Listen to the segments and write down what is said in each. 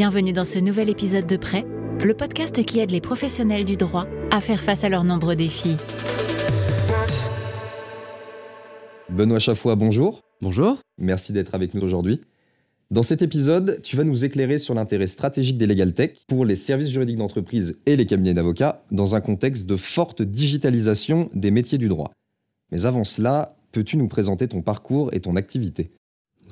Bienvenue dans ce nouvel épisode de Prêt, le podcast qui aide les professionnels du droit à faire face à leurs nombreux défis. Benoît Chaffois, bonjour. Bonjour. Merci d'être avec nous aujourd'hui. Dans cet épisode, tu vas nous éclairer sur l'intérêt stratégique des Legal Tech pour les services juridiques d'entreprise et les cabinets d'avocats dans un contexte de forte digitalisation des métiers du droit. Mais avant cela, peux-tu nous présenter ton parcours et ton activité?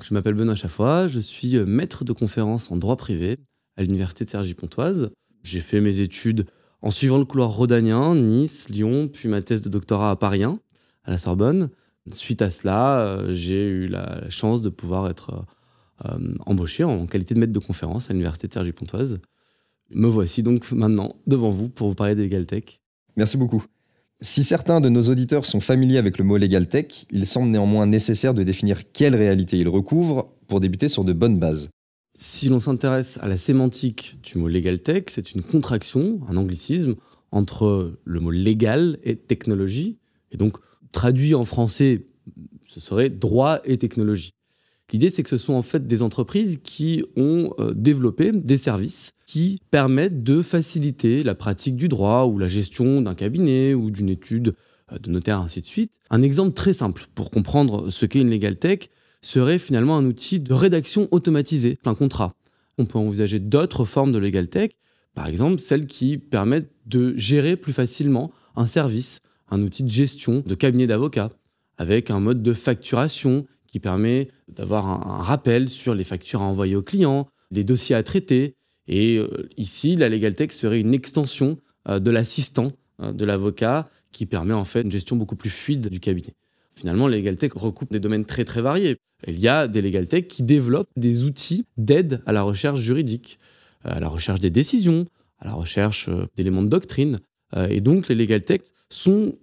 Je m'appelle Benoît Chaffois, je suis euh, maître de conférence en droit privé à l'université de Cergy-Pontoise. J'ai fait mes études en suivant le couloir rhodanien, Nice, Lyon, puis ma thèse de doctorat à Paris 1, à la Sorbonne. Suite à cela, euh, j'ai eu la chance de pouvoir être euh, embauché en qualité de maître de conférence à l'université de Cergy-Pontoise. Me voici donc maintenant devant vous pour vous parler des Legal Tech. Merci beaucoup. Si certains de nos auditeurs sont familiers avec le mot Legal Tech, il semble néanmoins nécessaire de définir quelle réalité il recouvre pour débuter sur de bonnes bases. Si l'on s'intéresse à la sémantique du mot Legal Tech, c'est une contraction, un anglicisme, entre le mot légal et technologie. Et donc, traduit en français, ce serait droit et technologie. L'idée, c'est que ce sont en fait des entreprises qui ont euh, développé des services qui permettent de faciliter la pratique du droit ou la gestion d'un cabinet ou d'une étude euh, de notaire, ainsi de suite. Un exemple très simple pour comprendre ce qu'est une legal tech serait finalement un outil de rédaction automatisée d'un contrat. On peut envisager d'autres formes de legal tech, par exemple celles qui permettent de gérer plus facilement un service, un outil de gestion de cabinet d'avocats, avec un mode de facturation qui permet d'avoir un, rappel sur les factures à envoyer aux clients, les dossiers à traiter. Et euh, ici, la Legal Tech serait une extension euh, de l'assistant euh, de l'avocat qui permet en fait une gestion beaucoup plus fluide du cabinet. Finalement, la Legal Tech recoupe des domaines très très variés. Il y a des Legal Tech qui développent des outils d'aide à la recherche juridique, à la recherche des décisions, à la recherche d'éléments de doctrine. Et donc, les Legal Tech sont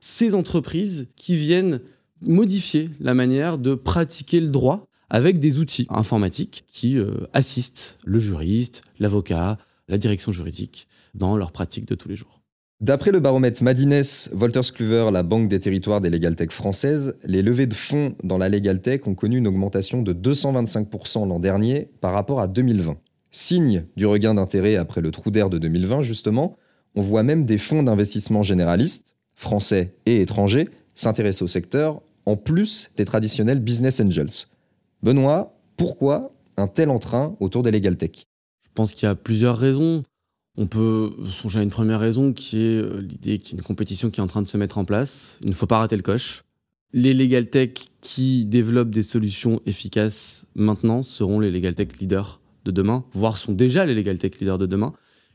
ces entreprises qui viennent modifier la manière de pratiquer le droit avec des outils informatiques qui euh, assistent le juriste, l'avocat, la direction juridique dans leur pratique de tous les jours. D'après le baromètre Madines, Wolters Kluwer, la banque des territoires des Legal Tech françaises, les levées de fonds dans la Legal Tech ont connu une augmentation de 225% l'an dernier par rapport à 2020. Signe du regain d'intérêt après le trou d'air de 2020, justement, on voit même des fonds d'investissement généralistes, français et étrangers, s'intéresser au secteur en plus des traditionnels business angels. Benoît, pourquoi un tel entrain autour des legal tech? Je pense qu'il y a plusieurs raisons. On peut songer à une première raison qui est euh, l'idée qu'il y a une compétition qui est en train de se mettre en place. Il ne faut pas rater le coche. Les legal tech qui développent des solutions efficaces maintenant seront les legal tech leaders de demain, voire sont déjà les legal tech leaders de demain.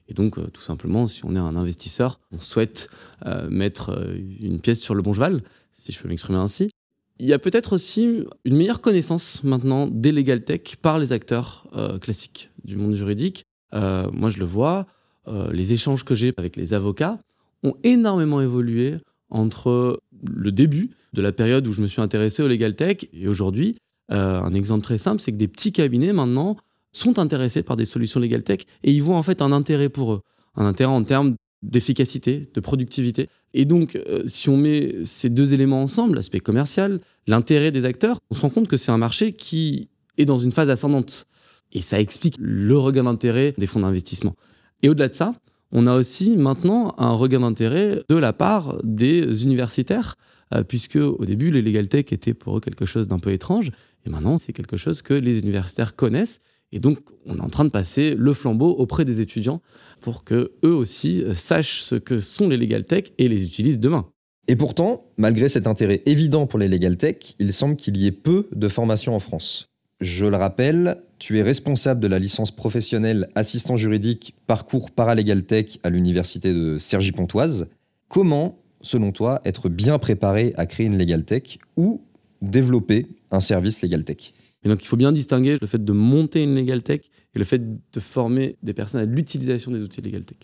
Et donc, euh, tout simplement, si on est un investisseur, on souhaite euh, mettre une pièce sur le bon cheval, si je peux m'exprimer ainsi. Il y a peut-être aussi une meilleure connaissance maintenant des legal tech par les acteurs euh, classiques du monde juridique. Euh, moi, je le vois, euh, les échanges que j'ai avec les avocats ont énormément évolué entre le début de la période où je me suis intéressé au legal tech et aujourd'hui. un exemple très simple, c'est que des petits cabinets maintenant sont intéressés par des solutions legal tech et ils voient en fait un intérêt pour eux, un intérêt en termes d'efficacité, de productivité. Et donc, euh, si on met ces deux éléments ensemble, l'aspect commercial, l'intérêt des acteurs, on se rend compte que c'est un marché qui est dans une phase ascendante. Et ça explique le regain d'intérêt des fonds d'investissement. Et au-delà de ça, on a aussi maintenant un regain d'intérêt de la part des universitaires, euh, puisque au début, les legal tech étaient pour eux quelque chose d'un peu étrange, et maintenant, c'est quelque chose que les universitaires connaissent et donc, on est en train de passer le flambeau auprès des étudiants pour que eux aussi euh, sachent ce que sont les legal tech et les utilisent demain. Et pourtant, malgré cet intérêt évident pour les legal tech, il semble qu'il y ait peu de formation en France. Je le rappelle, tu es responsable de la licence professionnelle assistant juridique parcours paralégal tech à l'université de Cergy-Pontoise. Comment, selon toi, être bien préparé à créer une legal tech ou développer un service legal tech? Et donc il faut bien distinguer le fait de monter une legal tech et le fait de former des personnes à l'utilisation des outils legal tech.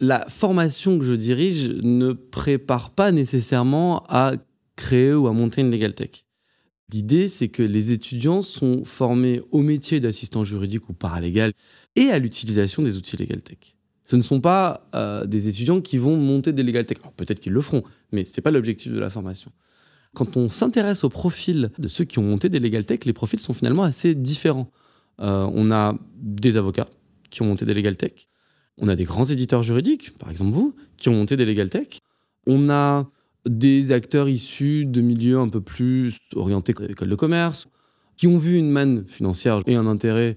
La formation que je dirige ne prépare pas nécessairement à créer ou à monter une legal tech. L'idée, c'est que les étudiants sont formés au métier d'assistant juridique ou paralégal et à l'utilisation des outils legal tech. Ce ne sont pas euh, des étudiants qui vont monter des legal tech. peut-être qu'ils le feront, mais ce n'est pas l'objectif de la formation. Quand on s'intéresse au profil de ceux qui ont monté des legal tech, les profils sont finalement assez différents. Euh, on a des avocats qui ont monté des Legal Tech. On a des grands éditeurs juridiques, par exemple vous, qui ont monté des Legal Tech. On a des acteurs issus de milieux un peu plus orientés école de commerce, qui ont vu une manne financière et un intérêt.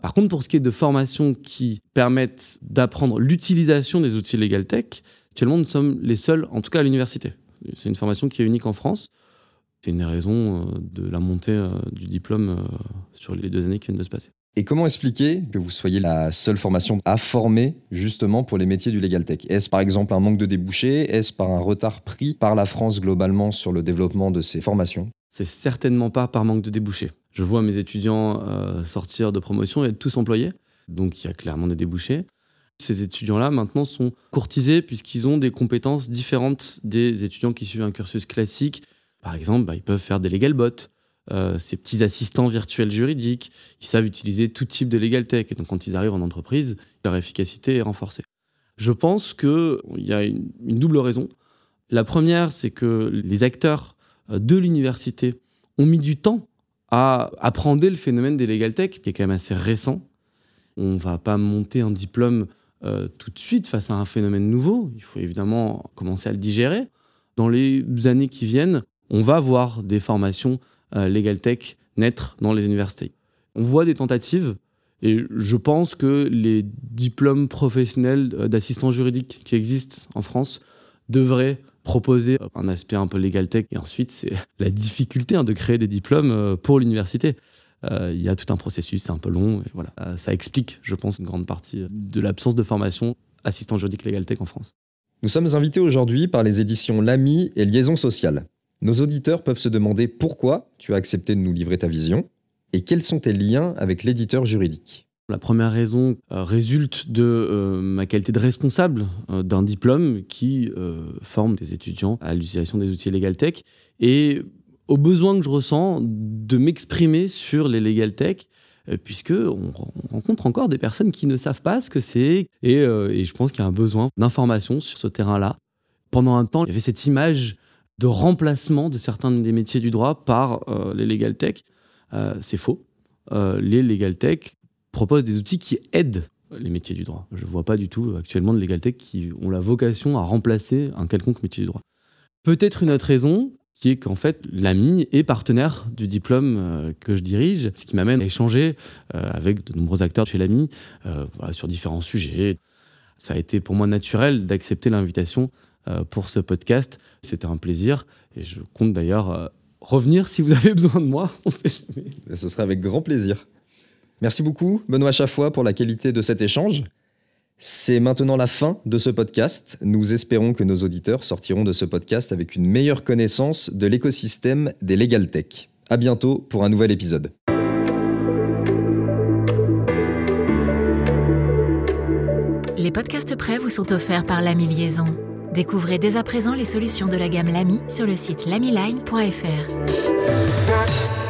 Par contre, pour ce qui est de formations qui permettent d'apprendre l'utilisation des outils Legal Tech, actuellement, nous sommes les seuls, en tout cas à l'université. C'est une formation qui est unique en France. C'est une des raisons euh, de la montée euh, du diplôme euh, sur les deux années qui viennent de se passer. Et comment expliquer que vous soyez la seule formation à former justement pour les métiers du legal tech? Est-ce par exemple un manque de débouchés? Est-ce par un retard pris par la France globalement sur le développement de ces formations? C'est certainement pas par manque de débouchés. Je vois mes étudiants sortir de promotion et être tous employés, donc il y a clairement des débouchés. Ces étudiants-là maintenant sont courtisés puisqu'ils ont des compétences différentes des étudiants qui suivent un cursus classique par exemple, bah, ils peuvent faire des legal bots, euh, ces petits assistants virtuels juridiques. Ils savent utiliser tout type de legal tech. Et donc, quand ils arrivent en entreprise, leur efficacité est renforcée. Je pense qu'il y a une, double raison. La première, c'est que les acteurs euh, de l'université ont mis du temps à apprendre le phénomène des legal tech, qui est quand même assez récent. On ne va pas monter un diplôme euh, tout de suite face à un phénomène nouveau. Il faut évidemment commencer à le digérer. Dans les années qui viennent, on va voir des formations euh, Legal Tech naître dans les universités. On voit des tentatives et je pense que les diplômes professionnels euh, d'assistants juridiques qui existent en France devraient proposer un aspect un peu Legal Tech. Et ensuite, c'est la difficulté hein, de créer des diplômes euh, pour l'université. Il y a tout un processus, c'est un peu long. Et voilà. ça explique, je pense, une grande partie de l'absence de formation assistant juridique Legal Tech en France. Nous sommes invités aujourd'hui par les éditions L'AMI et Liaison Sociale. Nos auditeurs peuvent se demander pourquoi tu as accepté de nous livrer ta vision et quels sont tes liens avec l'éditeur juridique. La première raison euh, résulte de euh, ma qualité de responsable euh, d'un diplôme qui forme des étudiants à l'utilisation des outils Legal Tech et au besoin que je ressens de m'exprimer sur les Legal Tech puisque on, rencontre encore des personnes qui ne savent pas ce que c'est et, et je pense qu'il y a un besoin d'information sur ce terrain-là. Pendant un temps, il y avait cette image de remplacement de certains des métiers du droit par euh, les legal tech. Euh, c'est faux. Euh, les legal tech proposent des outils qui aident les métiers du droit. Je ne vois pas du tout actuellement de legal tech qui ont la vocation à remplacer un quelconque métier du droit. Peut-être une autre raison, qui est qu'en fait, l'AMI est partenaire du diplôme que je dirige, ce qui m'amène à échanger avec de nombreux acteurs chez l'AMI sur différents sujets. Ça a été pour moi naturel d'accepter l'invitation euh, pour ce podcast. C'était un plaisir et je compte d'ailleurs euh, revenir si vous avez besoin de moi. Ce sera avec grand plaisir. Merci beaucoup, Benoît Chaffois, pour la qualité de cet échange. C'est maintenant la fin de ce podcast. Nous espérons que nos auditeurs sortiront de ce podcast avec une meilleure connaissance de l'écosystème des Legal Tech. À bientôt pour un nouvel épisode. Les podcasts prêts vous sont offerts par l'ami Liaison. Découvrez dès à présent les solutions de la gamme Lamy sur le site lamyline.fr.